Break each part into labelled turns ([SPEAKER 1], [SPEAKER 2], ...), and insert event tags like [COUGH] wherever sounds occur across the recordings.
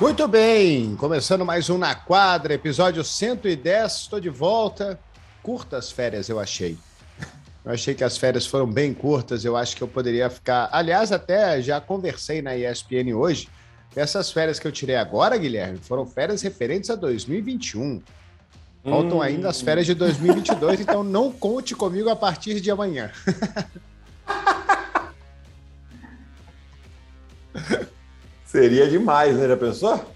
[SPEAKER 1] Muito bem, começando mais um Na Quadra, episódio 110, estou de volta. Curtas férias, eu achei. Eu achei que as férias foram bem curtas, eu acho que eu poderia ficar. Aliás, até já conversei na ESPN hoje. Essas férias que eu tirei agora, Guilherme, foram férias referentes a 2021. Faltam hum. ainda as férias de 2022, então não conte comigo a partir de amanhã. [LAUGHS]
[SPEAKER 2] Seria demais, né? Já pensou?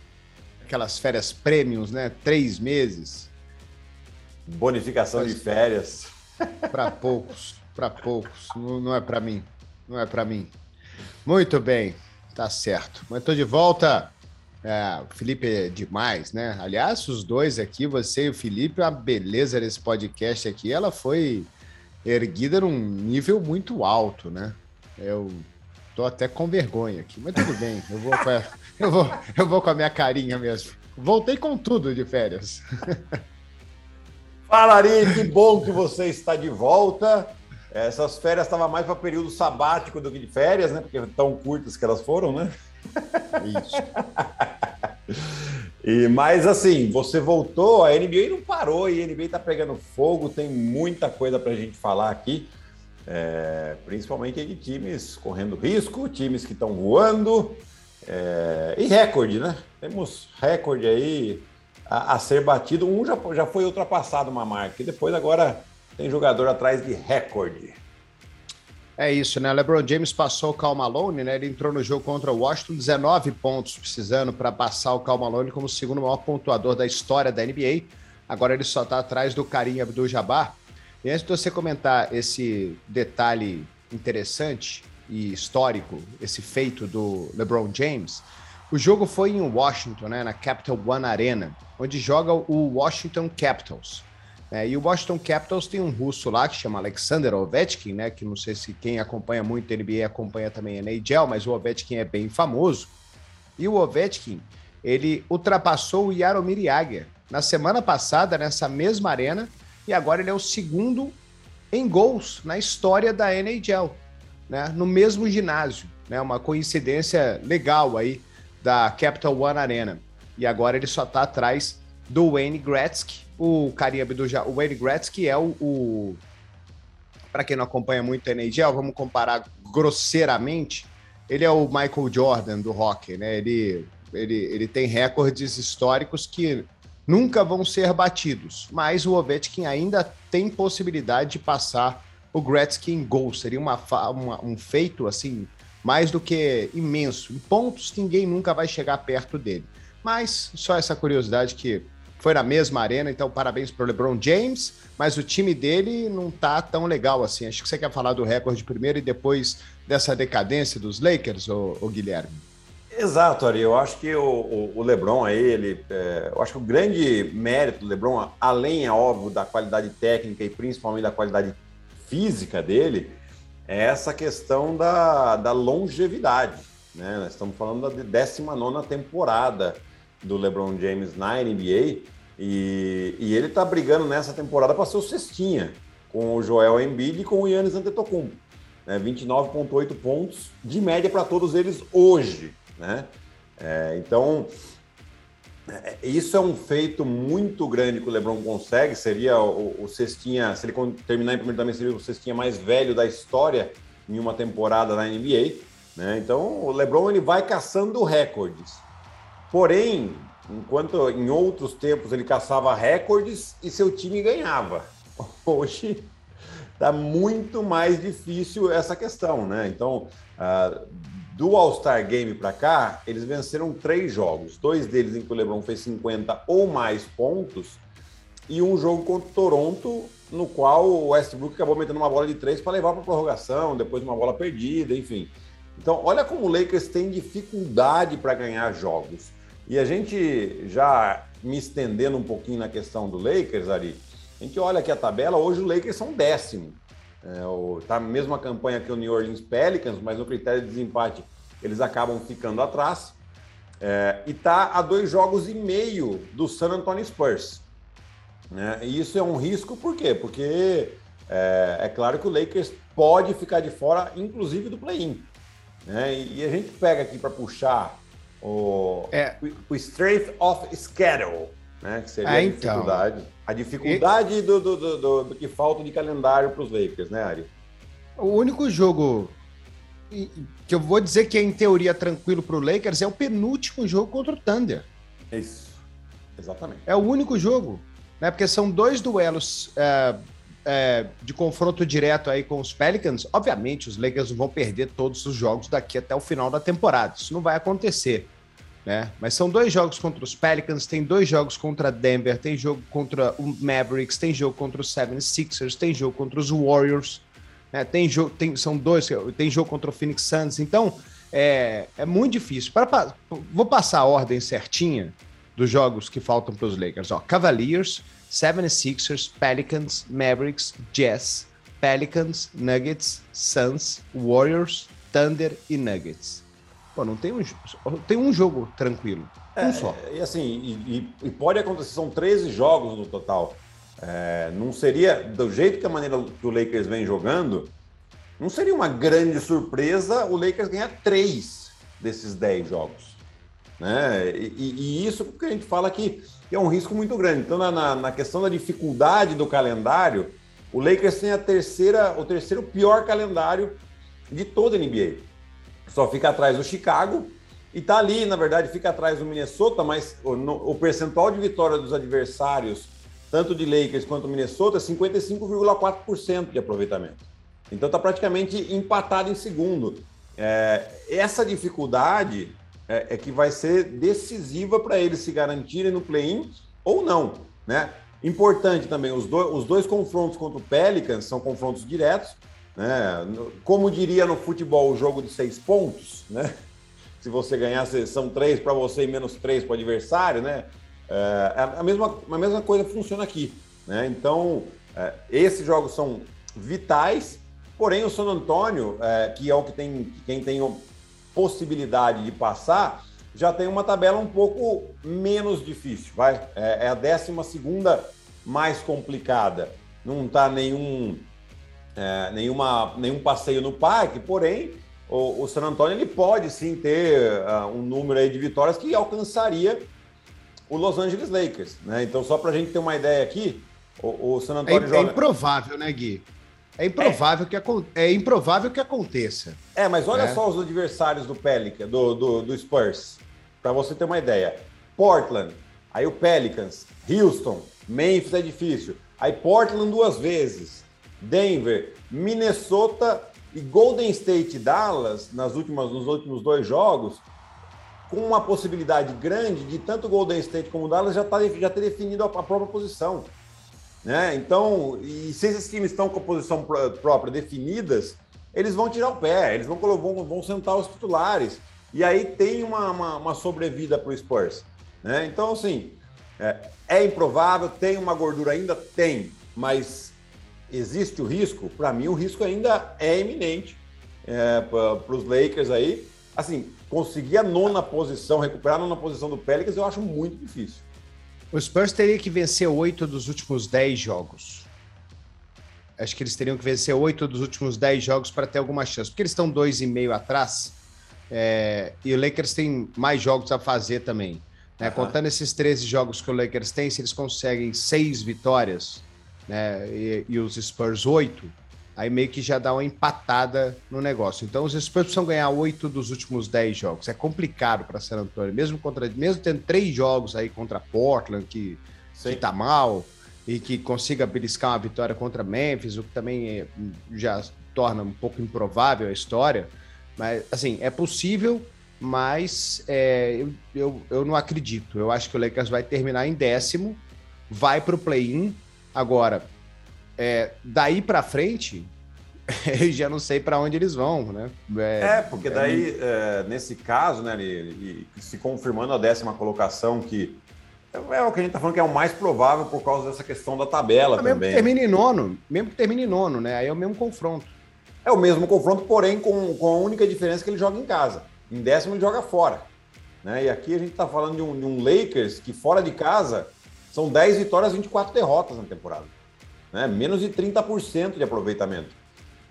[SPEAKER 1] Aquelas férias prêmios, né? Três meses.
[SPEAKER 2] Bonificação Mas... de férias. [LAUGHS]
[SPEAKER 1] Para poucos, para poucos. Não, não é para mim. Não é para mim. Muito bem, tá certo. Mas tô de volta. É, o Felipe é demais, né? Aliás, os dois aqui, você e o Felipe, a beleza desse podcast aqui, ela foi erguida num nível muito alto, né? Eu Tô até com vergonha aqui, mas tudo bem. Eu vou, com a, eu vou, eu vou com a minha carinha mesmo. Voltei com tudo de férias.
[SPEAKER 2] Fala, Ari, que bom que você está de volta. Essas férias estavam mais para período sabático do que de férias, né? Porque tão curtas que elas foram, né? Isso. e, mas assim, você voltou, a NBA não parou e a NBA está pegando fogo, tem muita coisa para a gente falar aqui. É, principalmente de times correndo risco, times que estão voando é, e recorde, né? Temos recorde aí a, a, ser batido. Um já, já foi ultrapassado uma marca e depois agora tem jogador atrás de recorde.
[SPEAKER 1] É isso, né? LeBron James passou o Cal Malone, né? Ele entrou no jogo contra o Washington, 19 pontos precisando para passar o Cal Malone como o segundo maior pontuador da história da NBA. Agora ele só está atrás do Karim Abdul-Jabbar, e antes de você comentar esse detalhe interessante e histórico, esse feito do LeBron James, o jogo foi em Washington, né, na Capital One Arena, onde joga o Washington Capitals. É, e o Washington Capitals tem um russo lá que chama Alexander Ovechkin, né, que não sei se quem acompanha muito NBA acompanha também a NHL, mas o Ovechkin é bem famoso. E o Ovechkin, ele ultrapassou o Jaromir Jagr na semana passada nessa mesma arena e agora ele é o segundo em gols na história da NHL, né? No mesmo ginásio, né? Uma coincidência legal aí da Capital One Arena. E agora ele só está atrás do Wayne Gretzky, o carinha do o Wayne Gretzky é o, o para quem não acompanha muito a NHL, vamos comparar grosseiramente, ele é o Michael Jordan do hockey, né? Ele ele, ele tem recordes históricos que nunca vão ser batidos, mas o Ovechkin ainda tem possibilidade de passar o Gretzky em gol. Seria uma, uma, um feito assim mais do que imenso. Em pontos, ninguém nunca vai chegar perto dele. Mas só essa curiosidade que foi na mesma arena, então parabéns para o LeBron James, mas o time dele não tá tão legal assim. Acho que você quer falar do recorde primeiro e depois dessa decadência dos Lakers, ô Guilherme.
[SPEAKER 2] Exato, Ari. Eu acho que o, o, LeBron aí, ele, é, eu acho que o grande mérito do LeBron, além, é óbvio, da qualidade técnica e principalmente da qualidade física dele, é essa questão da, da longevidade. Né? Nós estamos falando da 19 temporada do LeBron James na NBA e, e ele está brigando nessa temporada para ser o cestinha com o Joel Embiid e com o Yannis Antetokounmpo. Né? 29,8 pontos de média para todos eles hoje né? É, então, é, isso é um feito muito grande que o LeBron consegue. Seria o, o cestinha, se ele terminar em primeiro também, seria o cestinha mais velho da história em uma temporada na NBA. Né? Então, o LeBron ele vai caçando recordes. Porém, enquanto em outros tempos ele caçava recordes e seu time ganhava. [LAUGHS] Hoje está muito mais difícil essa questão, né? Então, uh, do All-Star Game para cá, eles venceram três jogos. Dois deles em que o LeBron fez 50 ou mais pontos e um jogo contra o Toronto, no qual o Westbrook acabou metendo uma bola de três para levar para prorrogação, depois uma bola perdida, enfim. Então, olha como o Lakers tem dificuldade para ganhar jogos. E a gente já me estendendo um pouquinho na questão do Lakers, Ari, a gente olha aqui a tabela, hoje o Lakers são décimo. É, o, tá a mesma campanha que o New Orleans Pelicans, mas no critério de desempate eles acabam ficando atrás. É, e tá a dois jogos e meio do San Antonio Spurs. Né? E isso é um risco, por quê? Porque é, é claro que o Lakers pode ficar de fora, inclusive do play-in. Né? E, a gente pega aqui para puxar o, é. o Strength of Schedule, né? Que seria é, a então. dificuldade. Então. A dificuldade e... do, do, do, do, que falta de calendário para os Lakers, né, Ari?
[SPEAKER 1] O único jogo que eu vou dizer que é em teoria tranquilo para o Lakers é o penúltimo jogo contra o Thunder.
[SPEAKER 2] Isso, exatamente.
[SPEAKER 1] É o único jogo, né? Porque são dois duelos é, é, de confronto direto aí com os Pelicans. Obviamente, os Lakers vão perder todos os jogos daqui até o final da temporada. Isso não vai acontecer. Né? Mas são dois jogos contra os Pelicans, tem dois jogos contra Denver, tem jogo contra o Mavericks, tem jogo contra os 76ers, tem jogo contra os Warriors. É, tem jogo, tem, são dois, tem jogo contra o Phoenix Suns, então é, é muito difícil. Vou passar a ordem certinha dos jogos que faltam para os Lakers. Ó, Cavaliers, 76ers, Pelicans, Mavericks, Jazz, Pelicans, Nuggets, Suns, Warriors, Thunder e Nuggets. Pô, não tem um, tem um jogo tranquilo. É, um só.
[SPEAKER 2] E assim, e, e, pode acontecer, são 13 jogos no total. É, não seria, do jeito que a maneira que o Lakers vem jogando, não seria uma grande surpresa o Lakers ganhar três desses 10 jogos. Né? E, e, isso que a gente fala que é um risco muito grande. Então, na, na, questão da dificuldade do calendário, o Lakers tem a terceira, o terceiro pior calendário de toda a NBA. Só fica atrás do Chicago e tá ali, na verdade, fica atrás do Minnesota, mas o, no, o percentual de vitória dos adversários tanto de Lakers quanto Minnesota, 55,4% de aproveitamento. Então está praticamente empatado em segundo. É, essa dificuldade é, é, que vai ser decisiva para eles se garantirem no play-in ou não. Né? Importante também, os, do, os dois confrontos contra o Pelicans são confrontos diretos. Né? Como diria no futebol, o jogo de seis pontos, né? [LAUGHS] Se você ganhar, são três para você e menos três para o adversário, né? É, a, mesma, a mesma coisa funciona aqui. Né? Então, é, esses jogos são vitais, porém o San Antônio, é, que é o que tem quem tem possibilidade de passar, já tem uma tabela um pouco menos difícil, vai? É, é a décima segunda mais complicada. Não está nenhum, é, nenhuma, nenhum passeio no parque, porém o, o San Antônio ele pode sim ter uh, um número aí de vitórias que alcançaria o Los Angeles Lakers, né? Então, só para a gente ter uma ideia aqui, o, o San Antonio
[SPEAKER 1] é,
[SPEAKER 2] joga...
[SPEAKER 1] é improvável, né, Gui? É improvável, é. Que, é improvável que aconteça.
[SPEAKER 2] É, mas olha é. só os adversários do Pelican, do, do, do Spurs, para você ter uma ideia. Portland, aí o Pelicans, Houston, Memphis é difícil. Aí Portland duas vezes, Denver, Minnesota e Golden State Dallas nas últimas, nos últimos dois jogos com uma possibilidade grande de tanto Golden State como Dallas já, tá, já ter definido a, a própria posição. Né? Então, e se esses times estão com a posição própria definidas, eles vão tirar o pé, eles vão, vão, vão sentar os titulares. E aí tem uma, uma, uma sobrevida para o Spurs. Né? Então, assim, é, é, improvável, tem uma gordura ainda? Tem, mas existe o risco? Para mim, o risco ainda é iminente é, para os Lakers aí. Assim, conseguir a nona posição, recuperar a nona posição do Pelicans, eu acho muito difícil.
[SPEAKER 1] O Spurs teria que vencer oito dos últimos dez jogos. Acho que eles teriam que vencer oito dos últimos dez jogos para ter alguma chance, porque eles estão dois e meio atrás. É, e o Lakers tem mais jogos a fazer também. Né? Uhum. Contando esses 13 jogos que o Lakers tem, se eles conseguem seis vitórias né? e, e os Spurs oito, aí meio que já dá uma empatada no negócio. Então os Spurs precisam ganhar oito dos últimos dez jogos. É complicado para San Antonio, mesmo contra, mesmo tendo três jogos aí contra Portland que está tá mal e que consiga beliscar uma vitória contra Memphis, o que também é, já torna um pouco improvável a história. Mas assim é possível, mas é, eu, eu, eu não acredito. Eu acho que o Lakers vai terminar em décimo, vai para o play-in. Agora, é, daí para frente, [LAUGHS] eu já não sei para onde eles vão, né?
[SPEAKER 2] É, é porque daí, é, nesse caso, né, ele, ele, se confirmando a décima colocação, que é o que a gente está falando que é o mais provável por causa dessa questão da tabela
[SPEAKER 1] também.
[SPEAKER 2] Mesmo que
[SPEAKER 1] termine em nono, mesmo que termine em nono, né? Aí é o mesmo confronto.
[SPEAKER 2] É o mesmo confronto, porém com, com a única diferença que ele joga em casa. Em décimo ele joga fora. Né? E aqui a gente está falando de um, de um Lakers que fora de casa são 10 vitórias, 24 derrotas na temporada né? menos de 30% de aproveitamento.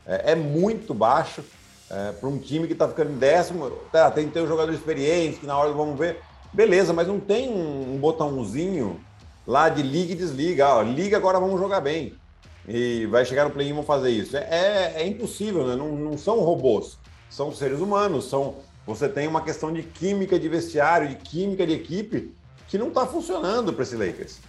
[SPEAKER 2] É, é, muito baixo. é, para um time que está ficando em décimo. Tá, tem que ter um jogador experiente, que na hora vamos ver. Beleza, mas não tem um, um botãozinho lá de liga e desliga. Ó, liga, agora vamos jogar bem. E vai chegar no play e vão fazer isso. É, é, é impossível, né? Não, não são robôs, são seres humanos. São, você tem uma questão de química de vestiário, de química de equipe, que não está funcionando para esse Lakers.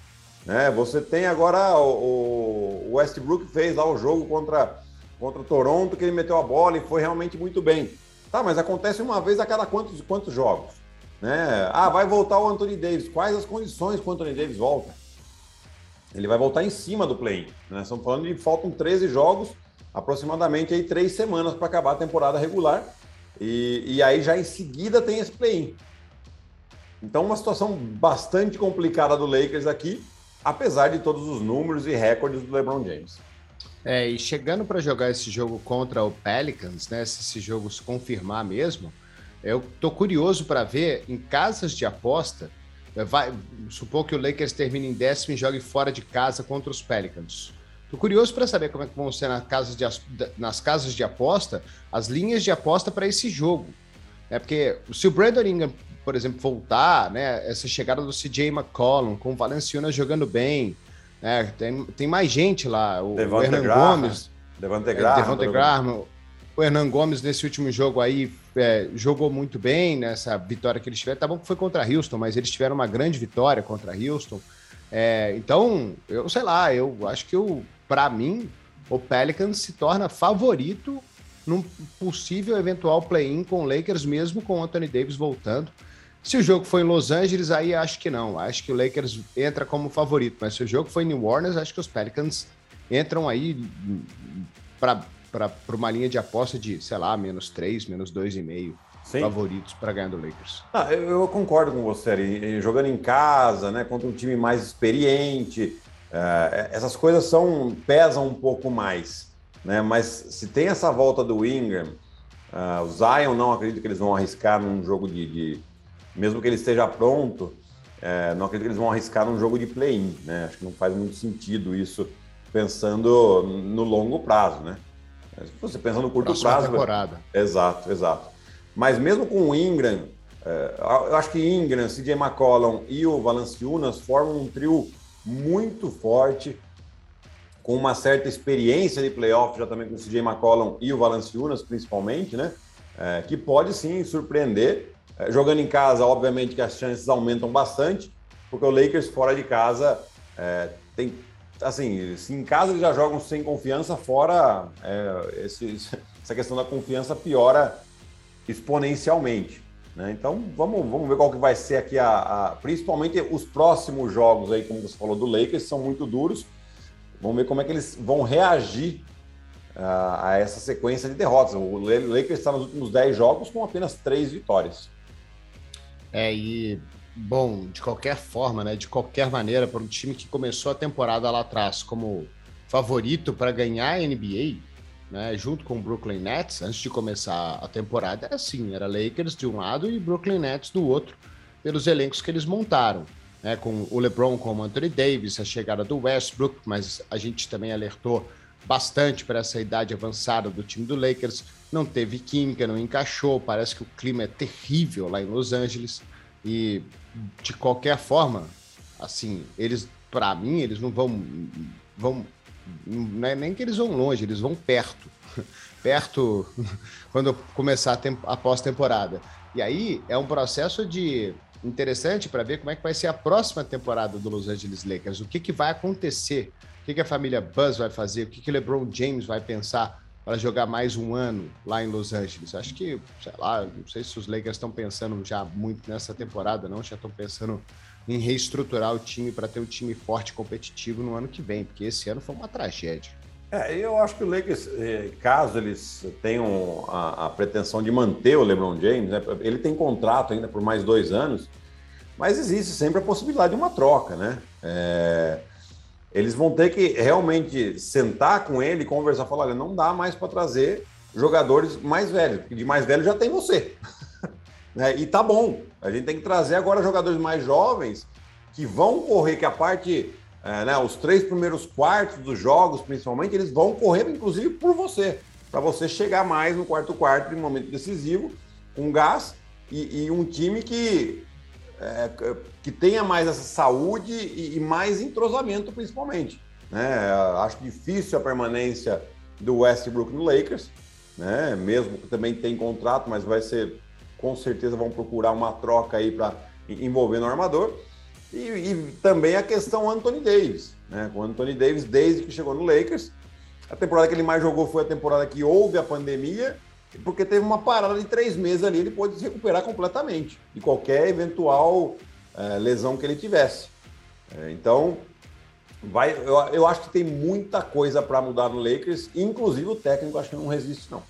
[SPEAKER 2] Né? Você tem agora o, o Westbrook fez lá o jogo contra, contra Toronto, que ele meteu a bola e foi realmente muito bem. Tá, mas acontece uma vez a cada quantos, quantos jogos? Né? Ah, vai voltar o Anthony Davis. Quais as condições que o Anthony Davis volta? Ele vai voltar em cima do play. Né? Estamos falando de faltam 13 jogos, aproximadamente aí três semanas para acabar a temporada regular. E, e aí já em seguida tem esse play-in. Então, uma situação bastante complicada do Lakers aqui, apesar de todos os números e recordes do LeBron James.
[SPEAKER 1] É, e chegando para jogar esse jogo contra o Pelicans, né? Se esse jogo se confirmar mesmo, eu tô curioso para ver em casas de aposta. É, vai, supor que o Lakers termine em décimo e jogue fora de casa contra os Pelicans. Tô curioso para saber como é que vão ser nas casas de, nas casas de aposta as linhas de aposta para esse jogo. É porque se o Brandon Ingram, por exemplo, voltar, né, essa chegada do CJ McCollum, com o Valenciunas jogando bem, né, tem, tem mais gente lá, o, o Hernan Gomes,
[SPEAKER 2] Devante Graham,
[SPEAKER 1] Devante Graham, o Hernan Gomes nesse último jogo aí é, jogou muito bem nessa vitória que eles tiveram. Tá bom que foi contra Houston, mas eles tiveram uma grande vitória contra Houston. É, então, eu sei lá, eu acho que para mim o Pelicans se torna favorito num possível eventual play-in com o Lakers, mesmo com o Anthony Davis voltando. Se o jogo foi em Los Angeles, aí acho que não. Acho que o Lakers entra como favorito. Mas se o jogo foi em New Orleans, acho que os Pelicans entram aí para uma linha de aposta de, sei lá, menos 3, menos 2,5 favoritos para ganhar do Lakers.
[SPEAKER 2] Ah, eu, eu, concordo com você, Ari. Jogando em casa, né, contra um time mais experiente, uh, essas coisas são pesam um pouco mais. Né? Mas se tem essa volta do Ingram, uh, o Zion não acredito que eles vão arriscar num jogo de, de mesmo que ele esteja pronto, uh, não acredito que eles vão arriscar num jogo de play-in. Né? Acho que não faz muito sentido isso pensando no longo prazo, né? Você pensa no curto Próxima prazo.
[SPEAKER 1] temporada.
[SPEAKER 2] Exato, exato. Mas mesmo com o Ingram, é, eu acho que Ingram, CJ McCollum e o Valanciunas formam um trio muito forte, com uma certa experiência de playoff, já também com o CJ McCollum e o Valanciunas, principalmente, né? É, que pode sim surpreender. É, jogando em casa, obviamente que as chances aumentam bastante, porque o Lakers fora de casa é, tem assim, se em casa eles já jogam sem confiança, fora é, esse, essa questão da confiança piora exponencialmente. Né? Então vamos, vamos ver qual que vai ser aqui a, a, principalmente os próximos jogos aí, como você falou do Lakers, são muito duros. Vamos ver como é que eles vão reagir a, a essa sequência de derrotas. O Lakers está nos últimos 10 jogos com apenas três vitórias.
[SPEAKER 1] É, e bom de qualquer forma, né? De qualquer maneira, para um time que começou a temporada lá atrás como favorito para ganhar a NBA, né? Junto com o Brooklyn Nets, antes de começar a temporada, era assim: era Lakers de um lado e Brooklyn Nets do outro, pelos elencos que eles montaram. Né, com o LeBron como Anthony Davis, a chegada do Westbrook, mas a gente também alertou bastante para essa idade avançada do time do Lakers. Não teve química, não encaixou. Parece que o clima é terrível lá em Los Angeles. E de qualquer forma, assim, eles, para mim, eles não vão, vão, não é nem que eles vão longe, eles vão perto, [LAUGHS] perto [LAUGHS] quando começar a, pós-temporada. E aí é um processo de interessante para ver como é que vai ser a próxima temporada do Los Angeles Lakers, o que, que vai acontecer, o que, que a família Buzz vai fazer, o que, que LeBron James vai pensar para jogar mais um ano lá em Los Angeles. Acho que, sei lá, não sei se os Lakers estão pensando já muito nessa temporada, não, já estão pensando em reestruturar o time para ter um time forte e competitivo no ano que vem, porque esse ano foi uma tragédia.
[SPEAKER 2] É, eu acho que o Lakers, eh, caso eles tenham a, a pretensão de manter o LeBron James, né, ele tem contrato ainda por mais dois anos, mas existe sempre a possibilidade de uma troca, né? É eles vão ter que realmente sentar com ele e conversar, falar, olha, não dá mais para trazer jogadores mais velhos, porque de mais velho já tem você. [LAUGHS] né? E tá bom, a gente tem que trazer agora jogadores mais jovens que vão correr, que a parte, é, né, os três primeiros quartos dos jogos, principalmente, eles vão correr, inclusive, por você. para você chegar mais no quarto quarto em momento decisivo, com gás e, e um time que é, que tenha mais essa saúde e, e mais entrosamento, principalmente. Né? Acho difícil a permanência do Westbrook no Lakers, né? mesmo que também tem contrato, mas vai ser, com certeza, vão procurar uma troca aí para envolver no armador. E, e, também a questão Anthony Davis. Né? O Anthony Davis, desde que chegou no Lakers, a temporada que ele mais jogou foi a temporada que houve a pandemia, porque teve uma parada de três meses ali, ele pôde se recuperar completamente de qualquer eventual é, lesão que ele tivesse. É, então, vai, eu, eu acho que tem muita coisa para mudar no Lakers, inclusive o técnico acho que não resiste, não.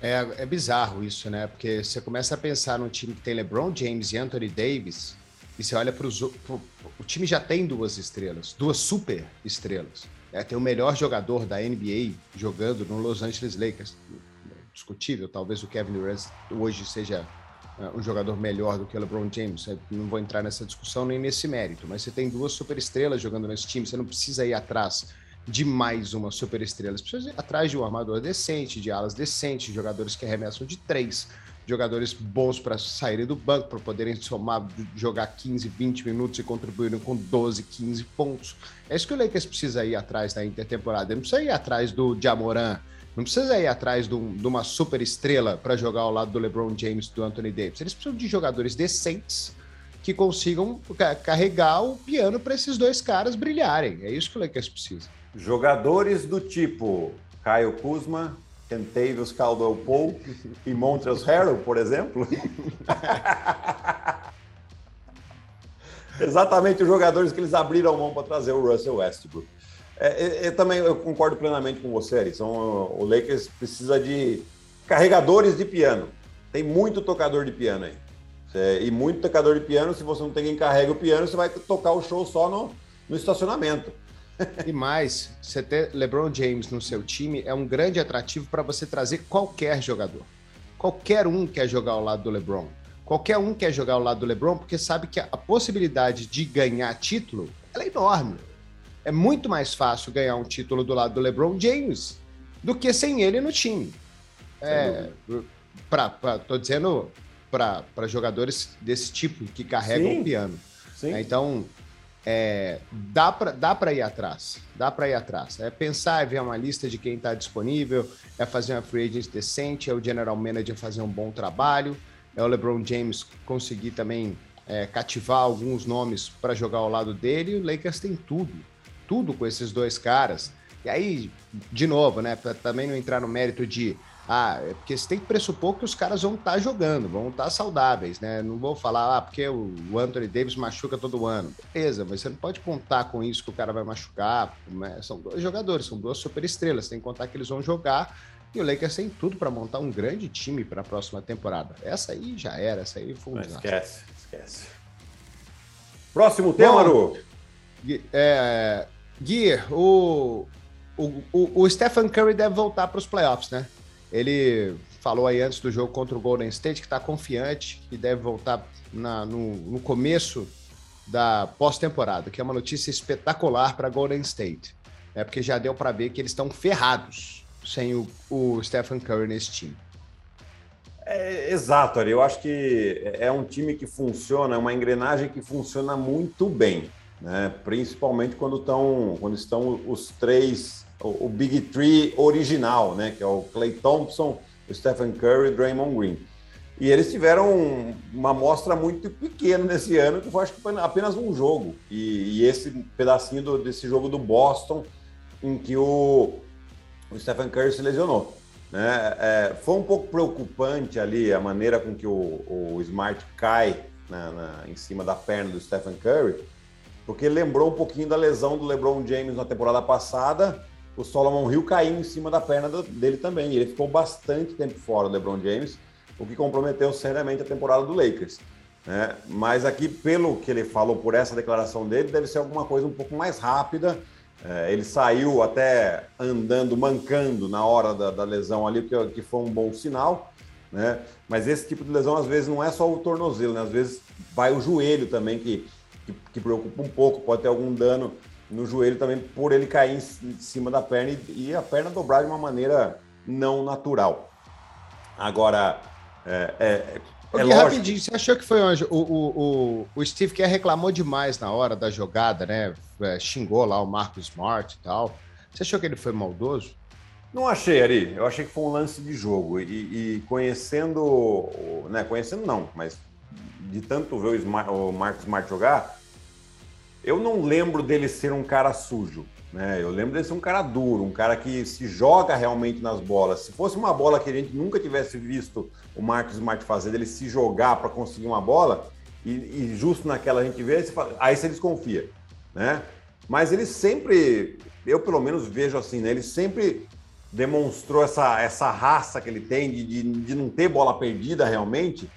[SPEAKER 1] É, é bizarro isso, né? Porque você começa a pensar num time que tem LeBron James e Anthony Davis, e você olha para os. O time já tem duas estrelas, duas super estrelas. É, tem o melhor jogador da NBA jogando no Los Angeles Lakers. Discutível, talvez o Kevin Durant hoje seja é, um jogador melhor do que o LeBron James. Eu não vou entrar nessa discussão nem nesse mérito, mas você tem duas superestrelas jogando nesse time, você não precisa ir atrás de mais uma superestrela, você precisa ir atrás de um armador decente, de alas decentes, jogadores que arremessam de três, jogadores bons para saírem do banco, para poderem somar, jogar 15, 20 minutos e contribuírem com 12, 15 pontos. É isso que o Lakers precisa ir atrás da intertemporada. Ele não precisa ir atrás do Jamoran, não precisa ir atrás de, um, de uma super estrela para jogar ao lado do LeBron James do Anthony Davis. Eles precisam de jogadores decentes que consigam carregar o piano para esses dois caras brilharem. É isso que o Lakers precisa.
[SPEAKER 2] Jogadores do tipo Caio Kuzma, Kentavious Caldwell Pope [LAUGHS] e Montrezl Harrell, por exemplo. [LAUGHS] Exatamente os jogadores que eles abriram mão para trazer o Russell Westbrook. É, eu também eu concordo plenamente com você. São, o Lakers precisa de carregadores de piano. Tem muito tocador de piano aí. E muito tocador de piano, se você não tem quem carrega o piano, você vai tocar o show só no, no estacionamento.
[SPEAKER 1] E mais, você ter LeBron James no seu time é um grande atrativo para você trazer qualquer jogador. Qualquer um quer jogar ao lado do LeBron. Qualquer um quer jogar ao lado do LeBron porque sabe que a possibilidade de ganhar título é enorme é muito mais fácil ganhar um título do lado do LeBron James do que sem ele no time. É, pra, pra, tô dizendo para jogadores desse tipo que carregam o piano. Sim. É, então, é, dá para dá ir atrás, dá para ir atrás. É pensar, é ver uma lista de quem está disponível, é fazer uma free agent decente, é o general manager fazer um bom trabalho, é o LeBron James conseguir também é, cativar alguns nomes para jogar ao lado dele. O Lakers tem tudo tudo com esses dois caras. E aí, de novo, né, para também não entrar no mérito de ah, é porque você tem que pressupor que os caras vão estar tá jogando, vão estar tá saudáveis, né? Não vou falar, ah, porque o Anthony Davis machuca todo ano. Beleza, mas você não pode contar com isso que o cara vai machucar. Né? São dois jogadores, são duas superestrelas, tem que contar que eles vão jogar. E o Lakers tem tudo para montar um grande time para a próxima temporada. Essa aí já era, essa aí foi um
[SPEAKER 2] Esquece, esquece. Próximo tema, Bom,
[SPEAKER 1] É, o, o, o Stephen Curry deve voltar para os playoffs, né? Ele falou aí antes do jogo contra o Golden State que está confiante e deve voltar na, no, no começo da pós-temporada, que é uma notícia espetacular para Golden State. É porque já deu para ver que eles estão ferrados sem o, o Stephen Curry nesse time.
[SPEAKER 2] É, exato, Ari. Eu acho que é um time que funciona, é uma engrenagem que funciona muito bem né? principalmente quando, tão, quando estão os três, o, o, Big Three original, né? que é o Clay Thompson, o Stephen Curry e o Draymond Green. E eles tiveram uma amostra muito pequena nesse ano, que foi acho que foi apenas um jogo. E, e esse pedacinho do, desse jogo do Boston, em que o, o Stephen Curry se lesionou. Né? É, foi um pouco preocupante ali a maneira com que o, o Smart cai na, na, em cima da perna do Stephen Curry, porque lembrou um pouquinho da lesão do LeBron James na temporada passada, o Solomon Hill caiu em cima da perna dele também. Ele ficou bastante tempo fora, do LeBron James, o que comprometeu seriamente a temporada do Lakers. Né? Mas aqui, pelo que ele falou por essa declaração dele, deve ser alguma coisa um pouco mais rápida. É, ele saiu até andando, mancando na hora da, da lesão ali, que, que foi um bom sinal. Né? Mas esse tipo de lesão, às vezes, não é só o tornozelo, né? às vezes vai o joelho também, que que, que preocupa um pouco, pode ter algum dano no joelho também por ele cair em cima da perna e, e a perna dobrar de uma maneira não natural. Agora, é, é,
[SPEAKER 1] é lógico... rapidinho, você achou que foi onde? O, o, o, o Steve Kerr reclamou demais na hora da jogada, né? É, xingou lá o Marcos Smart e tal. Você achou que ele foi maldoso?
[SPEAKER 2] Não achei, Ari. Eu achei que foi um lance de jogo. E, e conhecendo, né? Conhecendo não, mas de tanto ver o, Smart, o Marcos Smart jogar, eu não lembro dele ser um cara sujo. Né? Eu lembro dele ser um cara duro, um cara que se joga realmente nas bolas. Se fosse uma bola que a gente nunca tivesse visto o Marcos Smart fazer, dele se jogar para conseguir uma bola, e, e, justo naquela a gente vê, aí você desconfia. Né? Mas ele sempre, eu pelo menos vejo assim, né? ele sempre demonstrou essa, essa raça que ele tem de, de, de não ter bola perdida realmente.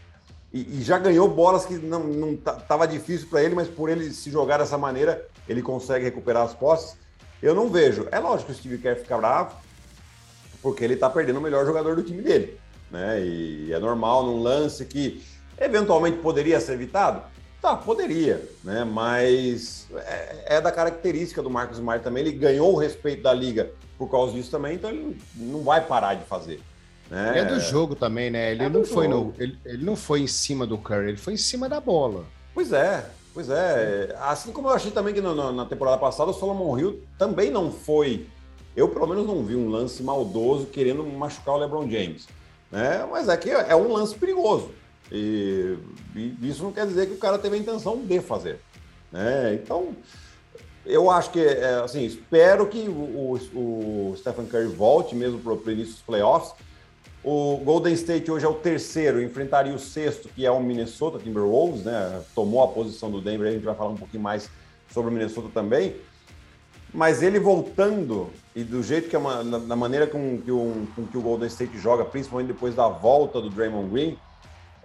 [SPEAKER 2] E, e, já ganhou bolas que não, não tava difícil para ele, mas por ele se jogar dessa maneira, ele consegue recuperar as posses. Eu não vejo. É lógico que o Steve Kerr fica bravo, porque ele está perdendo o melhor jogador do time dele. Né? E é normal num lance que eventualmente poderia ser evitado. Tá, poderia, né? Mas é, é, da característica do Marcos Smart também. Ele ganhou o respeito da liga por causa disso também, então ele não vai parar de fazer.
[SPEAKER 1] Né? É do jogo também, né? Ele é não foi no, ele, ele, não foi em cima do Curry, ele foi em cima da bola.
[SPEAKER 2] Pois é, Pois é, assim como eu achei também que no, no, na temporada passada o Solomon Hill também não foi. Eu, pelo menos, não vi um lance maldoso querendo machucar o LeBron James. Né? Mas é que é um lance perigoso. E, e isso não quer dizer que o cara teve a intenção de fazer. Né? Então, eu acho que, é, assim, espero que o, o, o Stephen Curry volte mesmo para o início dos playoffs o Golden State hoje é o terceiro, enfrentaria o sexto, que é o Minnesota Timberwolves, né? Tomou a posição do Denver, a gente vai falar um pouquinho mais sobre o Minnesota também. Mas ele voltando, e do jeito que, é uma, da maneira com que, o, com que o Golden State joga, principalmente depois da volta do Draymond Green,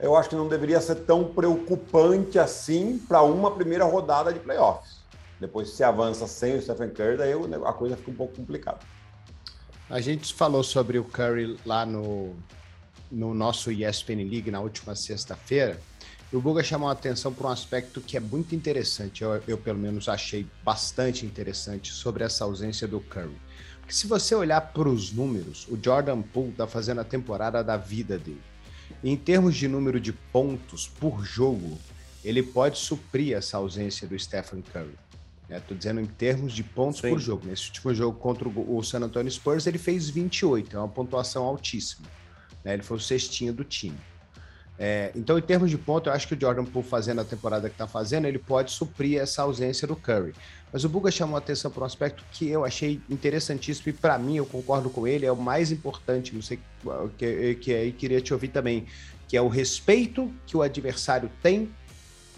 [SPEAKER 2] eu acho que não deveria ser tão preocupante assim para uma primeira rodada de playoffs. Depois, se avança sem o Stephen Curry, daí a coisa fica um pouco complicada.
[SPEAKER 1] A gente falou sobre o Curry lá no, no nosso ESPN League na última sexta-feira. E o Guga chamou a atenção para um aspecto que é muito interessante, eu, eu, pelo menos achei bastante interessante sobre essa ausência do Curry. Porque se você olhar para os números, o Jordan Poole está fazendo a temporada da vida dele. Em termos de número de pontos por jogo, ele pode suprir essa ausência do Stephen Curry. Estou né? dizendo em termos de pontos Sim. por jogo. Nesse último jogo contra o San Antonio Spurs, ele fez 28, é uma pontuação altíssima. Né? Ele foi o cestinho do time. É, então, em termos de ponto, eu acho que o Jordan Poole fazendo a temporada que está fazendo, ele pode suprir essa ausência do Curry. Mas o Buga chamou a atenção para um aspecto que eu achei interessantíssimo e para mim, eu concordo com ele, é o mais importante, não sei que, que aí queria te ouvir também, que é o respeito que o adversário tem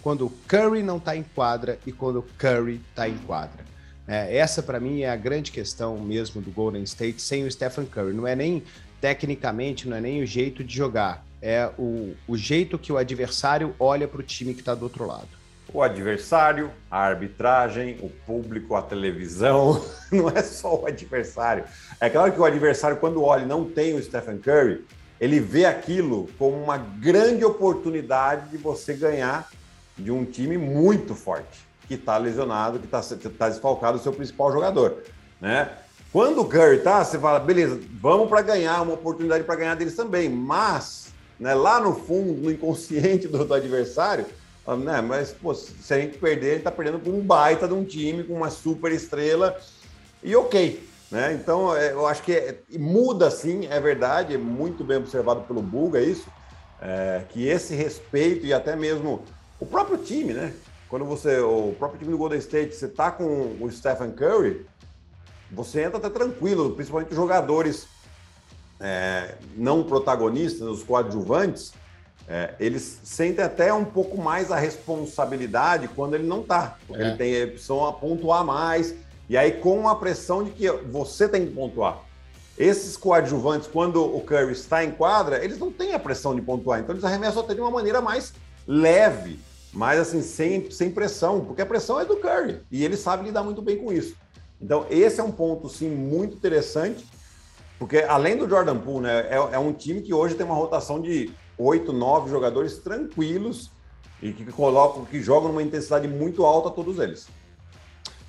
[SPEAKER 1] quando o Curry não está em quadra e quando o Curry está em quadra. É, essa, para mim, é a grande questão mesmo do Golden State sem o Stephen Curry. Não é nem tecnicamente, não é nem o jeito de jogar, é o, o jeito que o adversário olha para o time que está do outro lado.
[SPEAKER 2] O adversário, a arbitragem, o público, a televisão, [LAUGHS] não é só o adversário. É claro que o adversário, quando olha e não tem o Stephen Curry, ele vê aquilo como uma grande oportunidade de você ganhar de um time muito forte, que está lesionado, que está tá desfalcado o seu principal jogador, né? Quando o Curry tá, você fala, beleza, vamos para ganhar, uma oportunidade para ganhar deles também, mas né, lá no fundo, no inconsciente [LAUGHS] do, do adversário, né, mas pô, se a gente perder, ele está perdendo com um baita de um time, com uma super estrela, e ok. Né? Então, é, eu acho que é, muda sim, é verdade, é muito bem observado pelo Buga isso, é, que esse respeito e até mesmo o próprio time, né? Quando você, o próprio time do Golden State, você tá com o Stephen Curry, você entra até tranquilo, principalmente os jogadores é, não protagonistas, os coadjuvantes, é, eles sentem até um pouco mais a responsabilidade quando ele não tá, porque é. ele tem a opção a pontuar mais, e aí com a pressão de que você tem que pontuar. Esses coadjuvantes, quando o Curry está em quadra, eles não têm a pressão de pontuar, então eles arremessam até de uma maneira mais leve mas assim, sem, sem pressão, porque a pressão é do Curry e ele sabe lidar muito bem com isso. Então, esse é um ponto, sim, muito interessante, porque além do Jordan Poole, né, é, é um time que hoje tem uma rotação de oito, nove jogadores tranquilos e que colocam, que jogam numa intensidade muito alta todos eles.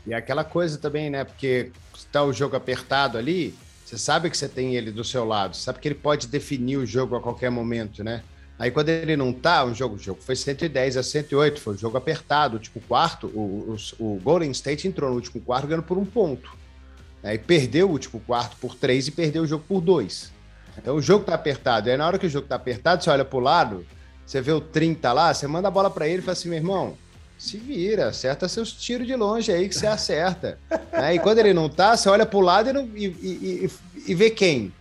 [SPEAKER 1] E aquela coisa também, né, porque está o jogo apertado ali, Você sabe que você tem ele do seu lado, sabe que ele pode definir o jogo a qualquer momento, né? Aí quando ele não tá, um jogo, o jogo foi 110 a 108, foi um jogo apertado. Tipo, quarto, o, o, o Golden State entrou no último quarto ganhando por um ponto. Aí perdeu o último quarto por três e perdeu o jogo por dois. Então o jogo tá apertado. E aí na hora que o jogo tá apertado, você olha pro lado, você vê o 30 lá, você manda a bola para ele e fala assim, meu irmão, se vira, acerta seus tiros de longe aí que você acerta. [LAUGHS] né? E quando ele não tá, você olha pro lado e, não, e, e, e vê quem?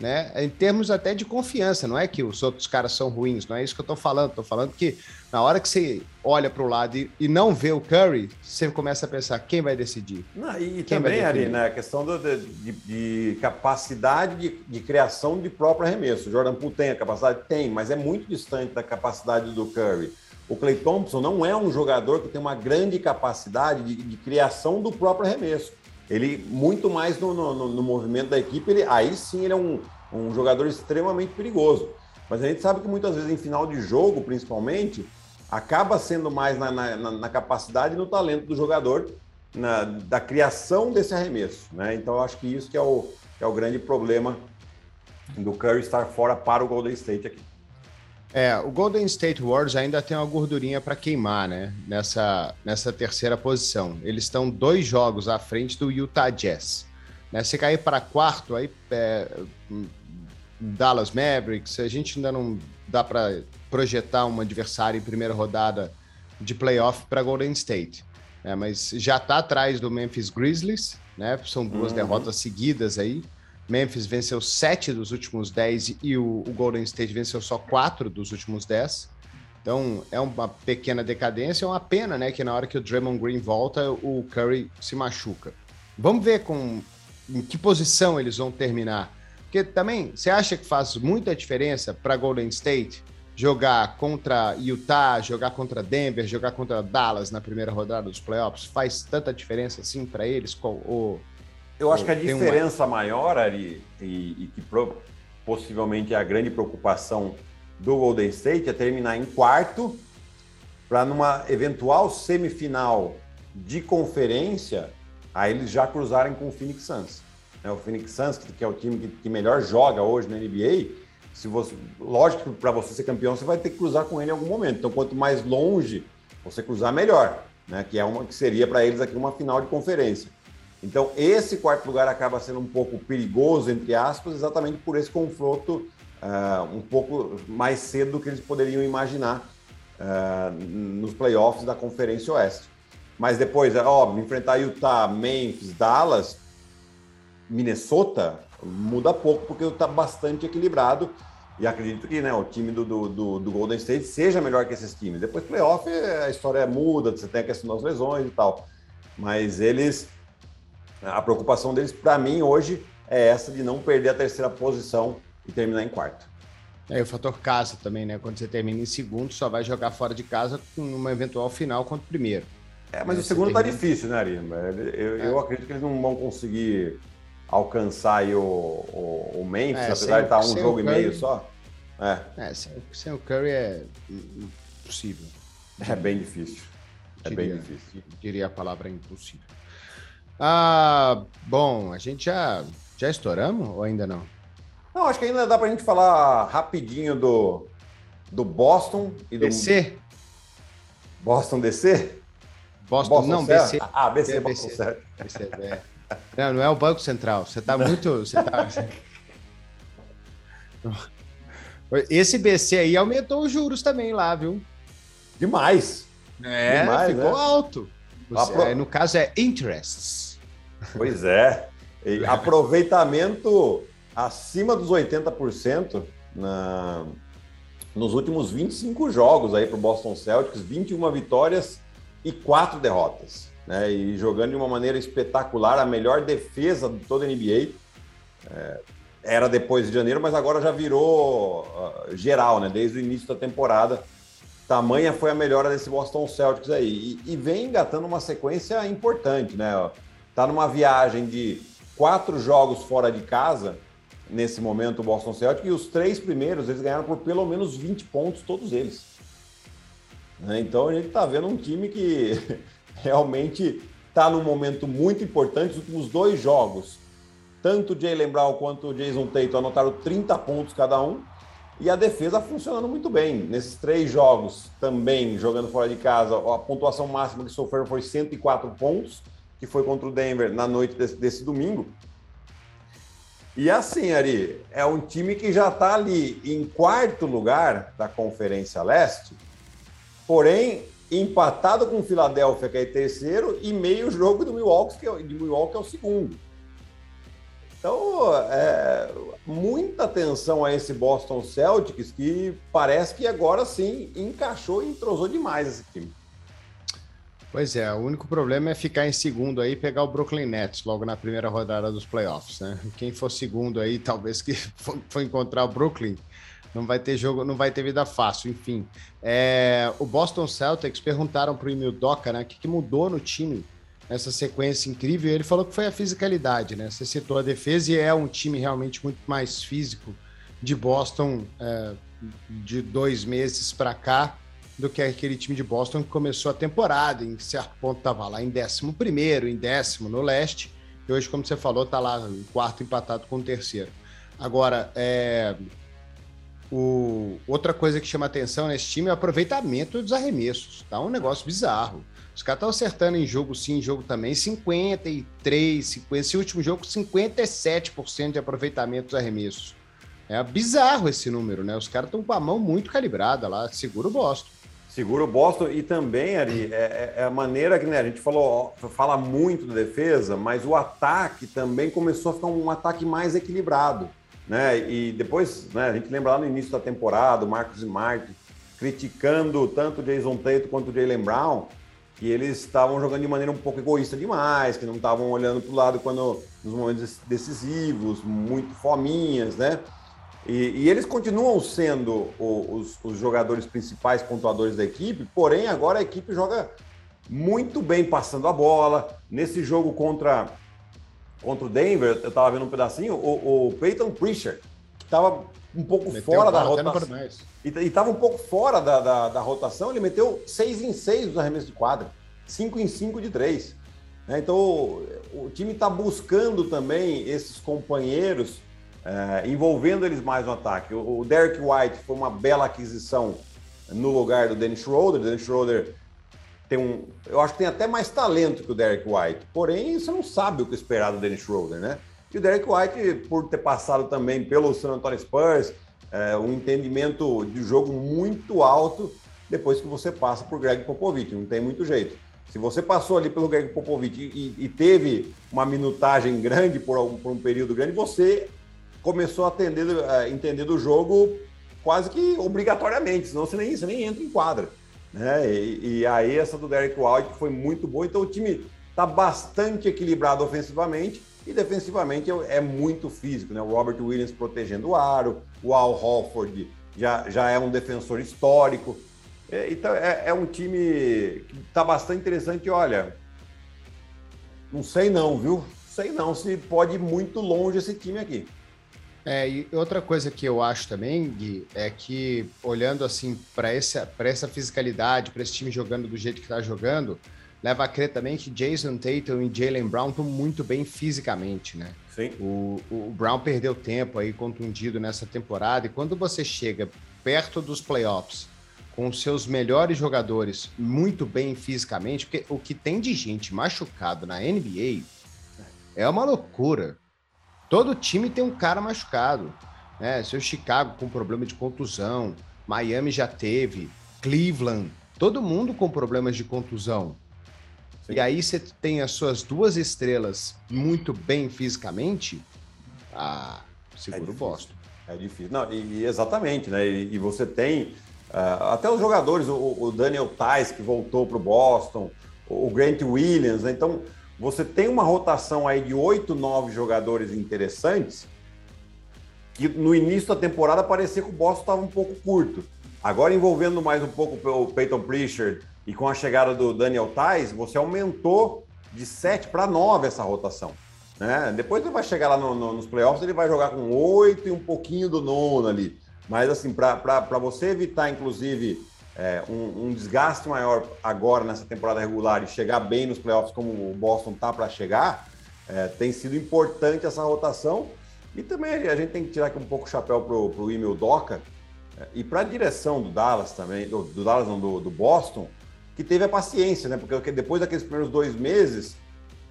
[SPEAKER 1] Né? Em termos até de confiança, não é que os outros caras são ruins, não é isso que eu tô falando. Tô falando que na hora que você olha para o lado e, e, não vê o Curry, você começa a pensar quem vai decidir.
[SPEAKER 2] Não, e quem também, Ari, né, a questão do, de, de, capacidade de, de, criação de próprio arremesso. O Jordan Poole tem a capacidade? Tem, mas é muito distante da capacidade do Curry. O Clay Thompson não é um jogador que tem uma grande capacidade de, de criação do próprio arremesso. Ele, muito mais no, no, no, movimento da equipe, ele, aí sim ele é um, um jogador extremamente perigoso. Mas a gente sabe que muitas vezes em final de jogo, principalmente, acaba sendo mais na, na, na capacidade e no talento do jogador, na, da criação desse arremesso. Né? Então eu acho que isso que é o, que é o grande problema do Curry estar fora para o Golden State aqui.
[SPEAKER 1] É, o Golden State Warriors ainda tem uma gordurinha para queimar, né? Nessa, nessa terceira posição. Eles estão dois jogos à frente do Utah Jazz. Né? Se cair para quarto, aí é, Dallas Mavericks, a gente ainda não dá para projetar um adversário em primeira rodada de playoff para Golden State. Né? Mas já está atrás do Memphis Grizzlies, né? São duas uhum. derrotas seguidas aí. Memphis venceu sete dos últimos dez e o, o, Golden State venceu só quatro dos últimos dez. Então é uma pequena decadência, é uma pena, né? Que na hora que o Draymond Green volta, o Curry se machuca. Vamos ver com em que posição eles vão terminar. Porque também, você acha que faz muita diferença para Golden State jogar contra Utah, jogar contra Denver, jogar contra Dallas na primeira rodada dos playoffs? Faz tanta diferença assim para eles? Ou
[SPEAKER 2] eu acho que a diferença uma... maior, Ari, e, e que pro, possivelmente é a grande preocupação do Golden State é terminar em quarto para numa eventual semifinal de conferência, aí eles já cruzarem com o Phoenix Suns. É, o Phoenix Suns, que é o time que, que melhor joga hoje na NBA, se você, lógico que para você ser campeão você vai ter que cruzar com ele em algum momento. Então, quanto mais longe você cruzar, melhor, né? Que é uma que seria para eles aqui uma final de conferência. Então, esse quarto lugar acaba sendo um pouco perigoso, entre aspas, exatamente por esse confronto uh, um pouco mais cedo do que eles poderiam imaginar uh, nos playoffs da Conferência Oeste. Mas depois, é óbvio, enfrentar Utah, Memphis, Dallas, Minnesota, muda pouco, porque está bastante equilibrado. E acredito que né, o time do, do, do, Golden State seja melhor que esses times. Depois, playoff, a história muda, você tem a questão das lesões e tal. Mas eles a preocupação deles, para mim, hoje, é essa de não perder a terceira posição e terminar em quarto.
[SPEAKER 1] É, o fator casa também, né? Quando você termina em segundo, só vai jogar fora de casa com uma eventual final contra o primeiro.
[SPEAKER 2] É, mas o segundo tá termina... tá difícil, né, Ari? Eu, é. eu acredito que eles não vão conseguir alcançar aí o, o, o Memphis, é, apesar de estar tá um jogo Curry... e meio só.
[SPEAKER 1] É, é sem, sem, o Curry é impossível.
[SPEAKER 2] É bem difícil. É diria, bem difícil.
[SPEAKER 1] Diria a palavra impossível. Ah, bom, a gente já, já estouramos ou ainda não?
[SPEAKER 2] Não, acho que ainda dá para a gente falar rapidinho do, do Boston e do.
[SPEAKER 1] DC?
[SPEAKER 2] Boston DC?
[SPEAKER 1] Boston, Boston não, BC.
[SPEAKER 2] Ah, BC, é, Boston BC.
[SPEAKER 1] BC é. Não, não é o Banco Central. Você está muito. Você tá... [LAUGHS] Esse BC aí aumentou os juros também lá, viu?
[SPEAKER 2] Demais.
[SPEAKER 1] É, Demais, ficou né? alto. Você, no caso é interests.
[SPEAKER 2] Pois é. E [LAUGHS] aproveitamento acima dos 80% na, nos últimos 25 jogos aí para o Boston Celtics, 21 vitórias e 4 derrotas. Né? E jogando de uma maneira espetacular, a melhor defesa de toda a NBA. É, era depois de janeiro, mas agora já virou uh, geral, né? Desde o início da temporada. Tamanha foi a melhora desse Boston Celtics aí. E, e vem engatando uma sequência importante, né? Está numa viagem de quatro jogos fora de casa, nesse momento, o Boston Celtics, e os três primeiros eles ganharam por pelo menos 20 pontos, todos eles. Né? Então a gente está vendo um time que [LAUGHS] realmente está num momento muito importante. Os últimos dois jogos, tanto o Jalen Brown quanto o Jason Tatum anotaram 30 pontos cada um. E a defesa funcionando muito bem. Nesses três jogos, também jogando fora de casa, a pontuação máxima que sofreram foi 104 pontos, que foi contra o Denver na noite desse, desse domingo. E assim, Ari, é um time que já está ali em quarto lugar da Conferência Leste, porém empatado com o Philadelphia, que é terceiro, e meio jogo do Milwaukee, que é, de Milwaukee é o segundo. Então, é, muita atenção a esse Boston Celtics, que parece que agora sim encaixou e entrosou demais esse time.
[SPEAKER 1] Pois é, o único problema é ficar em segundo aí e pegar o Brooklyn Nets logo na primeira rodada dos playoffs, né? Quem for segundo aí, [LAUGHS] talvez que for encontrar o Brooklyn, não vai ter jogo, não vai ter vida fácil, enfim. É, o Boston Celtics perguntaram para o Emil Doca, né, o que, que mudou no time nessa sequência incrível, ele falou que foi a fisicalidade, né? Você citou a defesa e é um time realmente muito mais físico de Boston é, de dois meses para cá do que aquele time de Boston que começou a temporada, em certo ponto estava lá em 11 primeiro, em décimo no leste, e hoje, como você falou, está lá em quarto empatado com o terceiro. Agora, é, o, outra coisa que chama atenção nesse time é o aproveitamento dos arremessos. Tá um negócio bizarro. Os caras estão acertando em jogo sim, em jogo também, 53, 50, esse último jogo, 57% de aproveitamento dos arremessos. É bizarro esse número, né? Os caras estão com a mão muito calibrada lá, segura o Boston.
[SPEAKER 2] Segura o Boston e também, Ari, é, é, a maneira que né, a gente falou, fala muito da defesa, mas o ataque também começou a ficar um ataque mais equilibrado né? E depois, né, a gente lembra lá no início da temporada, o Marcos Smart criticando tanto o Jason Tatum quanto o Jalen Brown, que eles estavam jogando de maneira um pouco egoísta demais, que não estavam olhando para o lado quando nos momentos decisivos, muito fominhas, né? E, e eles continuam sendo os, os, jogadores principais pontuadores da equipe, porém agora a equipe joga muito bem passando a bola. Nesse jogo contra contra o Denver, eu estava vendo um pedacinho, o, o Peyton Pritchard, que estava um pouco meteu fora da rotação. E estava um pouco fora da, da, da, rotação, ele meteu 6 em 6 nos arremessos de quadra, 5 em 5 de 3. Né? Então o, o time está buscando também esses companheiros, é, envolvendo eles mais no ataque. O, o Derek White foi uma bela aquisição no lugar do Dennis Schroeder. Dennis Schroeder tem um. Eu acho que tem até mais talento que o Derek White. Porém, você não sabe o que esperar do Dennis Schroeder, né? E o Derek White, por ter passado também pelo San Antonio Spurs, é, um entendimento de jogo muito alto depois que você passa por Greg Popovich. Não tem muito jeito. Se você passou ali pelo Greg Popovich e, e teve uma minutagem grande por, um, por um período grande, você começou a atender, entender do jogo quase que obrigatoriamente, senão você nem, você nem entra em quadra. Né? E, e, aí essa do Derek White foi muito boa. Então o time está bastante equilibrado ofensivamente e defensivamente é, é, muito físico. Né? O Robert Williams protegendo o aro, o Al Hofford já, já é um defensor histórico. É, então é, é, um time que está bastante interessante. Olha, não sei não, viu? Sei não se pode ir muito longe esse time aqui.
[SPEAKER 1] É, e outra coisa que eu acho também, Gui, é que olhando assim para essa, essa fisicalidade, para esse time jogando do jeito que está jogando, leva a crer também que Jason Tatum e Jalen Brown estão muito bem fisicamente, né?
[SPEAKER 2] Sim.
[SPEAKER 1] O, o Brown perdeu tempo aí contundido nessa temporada e quando você chega perto dos playoffs com seus melhores jogadores muito bem fisicamente, porque o que tem de gente machucado na NBA é uma loucura. Todo time tem um cara machucado. Né? Seu Chicago com problema de contusão, Miami já teve, Cleveland, todo mundo com problemas de contusão. Sim. E aí você tem as suas duas estrelas muito bem fisicamente, ah, seguro é o Boston.
[SPEAKER 2] É difícil. Não, e, exatamente, né? E, e você tem uh, até os jogadores, o, o Daniel Tais, que voltou para o Boston, o Grant Williams, né? Então, você tem uma rotação aí de oito, nove jogadores interessantes, que no início da temporada parecia que o Boston estava um pouco curto. Agora, envolvendo mais um pouco o Peyton Pritchard e com a chegada do Daniel Tais, você aumentou de 7 para 9 essa rotação. Né? Depois ele vai chegar lá no, no, nos playoffs, ele vai jogar com 8 e um pouquinho do nono ali. Mas, assim, para você evitar, inclusive, é, um, um, desgaste maior agora nessa temporada regular e chegar bem nos playoffs como o Boston tá para chegar, É, tem sido importante essa rotação. E também a gente tem que tirar aqui um pouco o chapéu para o Emil Doca é, e para a direção do Dallas também, do, do Dallas não, do, do, Boston, que teve a paciência, né? Porque depois daqueles primeiros dois meses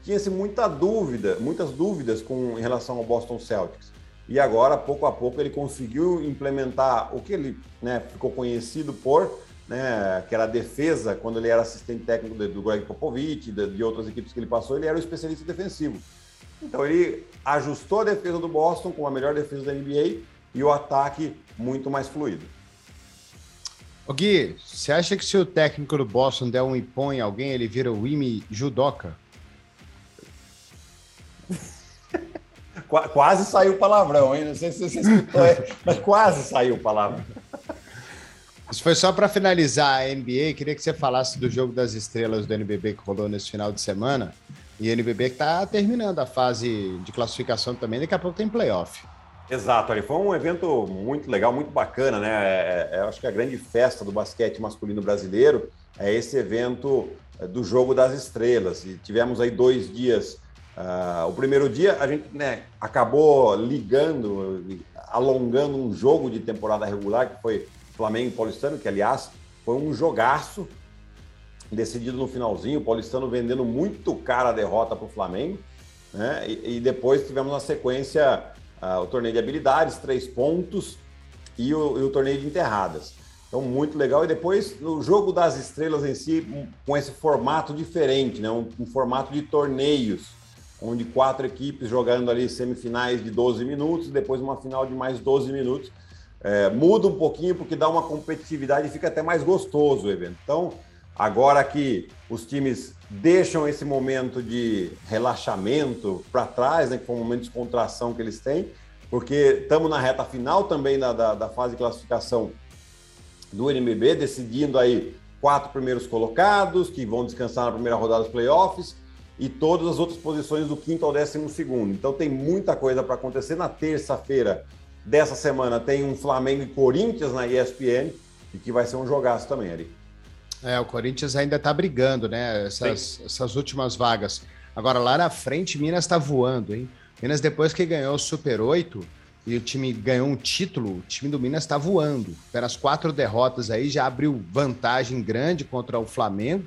[SPEAKER 2] tinha-se muita dúvida, muitas dúvidas com em relação ao Boston Celtics. E agora, pouco a pouco, ele conseguiu implementar o que ele né, ficou conhecido por, né, que era a defesa, quando ele era assistente técnico do Greg Popovich, de, de outras equipes que ele passou, ele era o especialista defensivo. Então ele ajustou a defesa do Boston com a melhor defesa da NBA e o ataque muito mais fluido.
[SPEAKER 1] O Gui, você acha que se o técnico do Boston der um impõe em alguém, ele vira o Imi Judoka?
[SPEAKER 2] quase saiu palavrão, hein? Não sei se você escutou, mas quase saiu palavrão.
[SPEAKER 1] Isso foi só para finalizar a NBA. Queria que você falasse do jogo das estrelas do NBB que rolou nesse final de semana. E NBB que está terminando a fase de classificação também, daqui a pouco tem playoff.
[SPEAKER 2] Exato, ali foi um evento muito legal, muito bacana, né? É, é, é acho que a grande festa do basquete masculino brasileiro é esse evento é, do Jogo das Estrelas. E tivemos aí dois dias. Uh, o primeiro dia a gente né, acabou ligando, alongando um jogo de temporada regular, que foi Flamengo e Paulistano, que aliás foi um jogaço decidido no finalzinho, o Paulistano vendendo muito cara a derrota para o Flamengo. Né? E, e, depois tivemos na sequência uh, o torneio de habilidades, três pontos, e o, e o, torneio de enterradas. Então, muito legal. E depois, no jogo das estrelas em si, um, com esse formato diferente, né? Um, um, formato de torneios, onde quatro equipes jogando ali semifinais de 12 minutos, depois uma final de mais 12 minutos. É, muda um pouquinho porque dá uma competitividade e fica até mais gostoso o evento. Então, Agora que os times deixam esse momento de relaxamento para trás, né, que foi um momento de descontração que eles têm, porque estamos na reta final também da, da, da, fase de classificação do NBB, decidindo aí quatro primeiros colocados, que vão descansar na primeira rodada dos playoffs, e todas as outras posições do quinto ao décimo segundo. Então tem muita coisa para acontecer. Na terça-feira dessa semana tem um Flamengo e Corinthians na ESPN, e que vai ser um jogaço também, Ari.
[SPEAKER 1] É, o Corinthians ainda está brigando, né? Essas, essas, últimas vagas. Agora, lá na frente, Minas está voando, hein? Minas, depois que ganhou o Super 8 e o time ganhou um título, o time do Minas está voando. Pelas quatro derrotas aí, já abriu vantagem grande contra o Flamengo.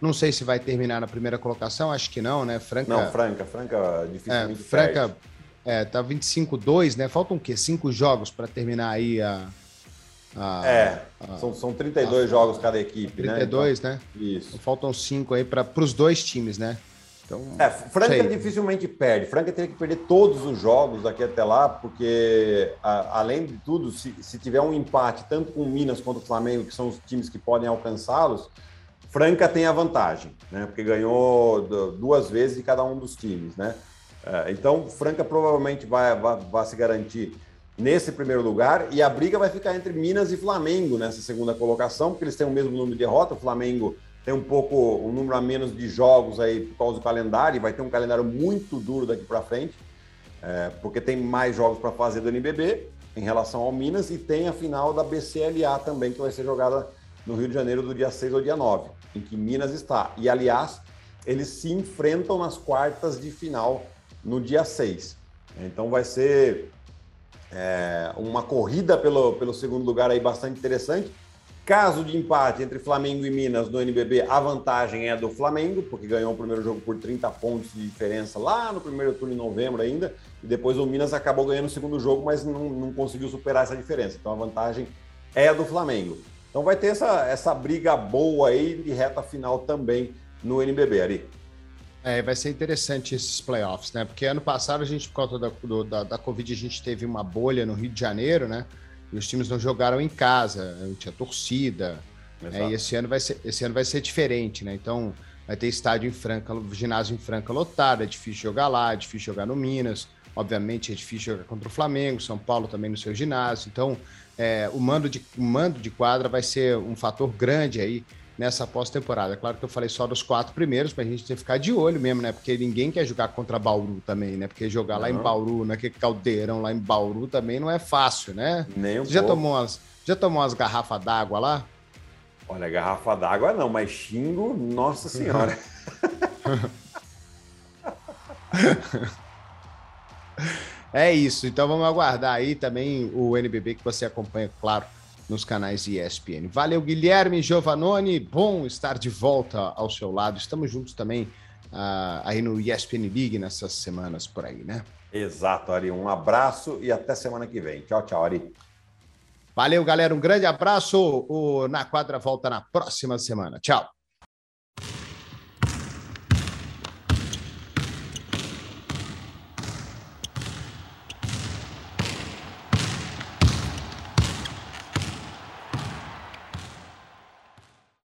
[SPEAKER 1] Não sei se vai terminar na primeira colocação, acho que não, né?
[SPEAKER 2] Franca. Não, Franca, Franca dificilmente.
[SPEAKER 1] É, Franca, é, tá 25-2, né? Faltam o quê? Cinco jogos para terminar aí a,
[SPEAKER 2] a, é, a, são, são 32 a, jogos cada equipe,
[SPEAKER 1] 32, né? Então, né? Isso. Então, faltam cinco aí para os dois times, né?
[SPEAKER 2] Então, é, Franca sei. dificilmente perde. Franca teria que perder todos os jogos daqui até lá, porque a, além de tudo, se, se tiver um empate tanto com o Minas quanto o Flamengo, que são os times que podem alcançá-los, Franca tem a vantagem, né? Porque ganhou duas vezes de cada um dos times, né? É, então, Franca provavelmente vai, vai, vai se garantir nesse primeiro lugar e a briga vai ficar entre Minas e Flamengo nessa segunda colocação, porque eles têm o mesmo número de derrotas. O Flamengo tem um pouco um número a menos de jogos aí por causa do calendário, e vai ter um calendário muito duro daqui para frente, é, porque tem mais jogos para fazer do NBB em relação ao Minas e tem a final da BCLA também, que vai ser jogada no Rio de Janeiro do dia 6 ao dia 9, em que Minas está. E aliás, eles se enfrentam nas quartas de final no dia 6. Então vai ser é, uma corrida pelo, pelo segundo lugar aí bastante interessante. Caso de empate entre Flamengo e Minas no NBB, a vantagem é do Flamengo, porque ganhou o primeiro jogo por 30 pontos de diferença lá no primeiro turno em novembro ainda, e depois o Minas acabou ganhando o segundo jogo, mas não, não conseguiu superar essa diferença. Então a vantagem é do Flamengo. Então vai ter essa, essa briga boa aí de reta final também no NBB, Ari.
[SPEAKER 1] É, vai ser interessante esses playoffs, né? Porque ano passado a gente, por causa da, do, da, da Covid, a gente teve uma bolha no Rio de Janeiro, né? E os times não jogaram em casa, não tinha torcida. É, e esse ano, vai ser, esse ano vai ser diferente, né? Então vai ter estádio em Franca, ginásio em Franca lotado, é difícil jogar lá, é difícil jogar no Minas. Obviamente é difícil jogar contra o Flamengo, São Paulo também no seu ginásio. Então, é, o, mando de, o mando de quadra vai ser um fator grande aí nessa pós-temporada. Claro que eu falei só dos quatro primeiros, mas a gente tem que ficar de olho mesmo, né? Porque ninguém quer jogar contra Bauru também, né? Porque jogar não. lá em Bauru, naquele caldeirão lá em Bauru também não é fácil, né?
[SPEAKER 2] Nem um
[SPEAKER 1] Você já tomou umas, já tomou umas garrafas d'água lá?
[SPEAKER 2] Olha, garrafa d'água não, mas xingo, nossa senhora. [LAUGHS]
[SPEAKER 1] é isso. Então vamos aguardar aí também o NBB que você acompanha, claro, nos canais ESPN. Valeu, Guilherme Giovanoni. Bom estar de volta ao seu lado. Estamos juntos também uh, aí no ESPN League nessas semanas por aí, né?
[SPEAKER 2] Exato, Ari. Um abraço e até semana que vem. Tchau, tchau, Ari.
[SPEAKER 1] Valeu, galera. Um grande abraço. O Na Quadra volta na próxima semana. Tchau.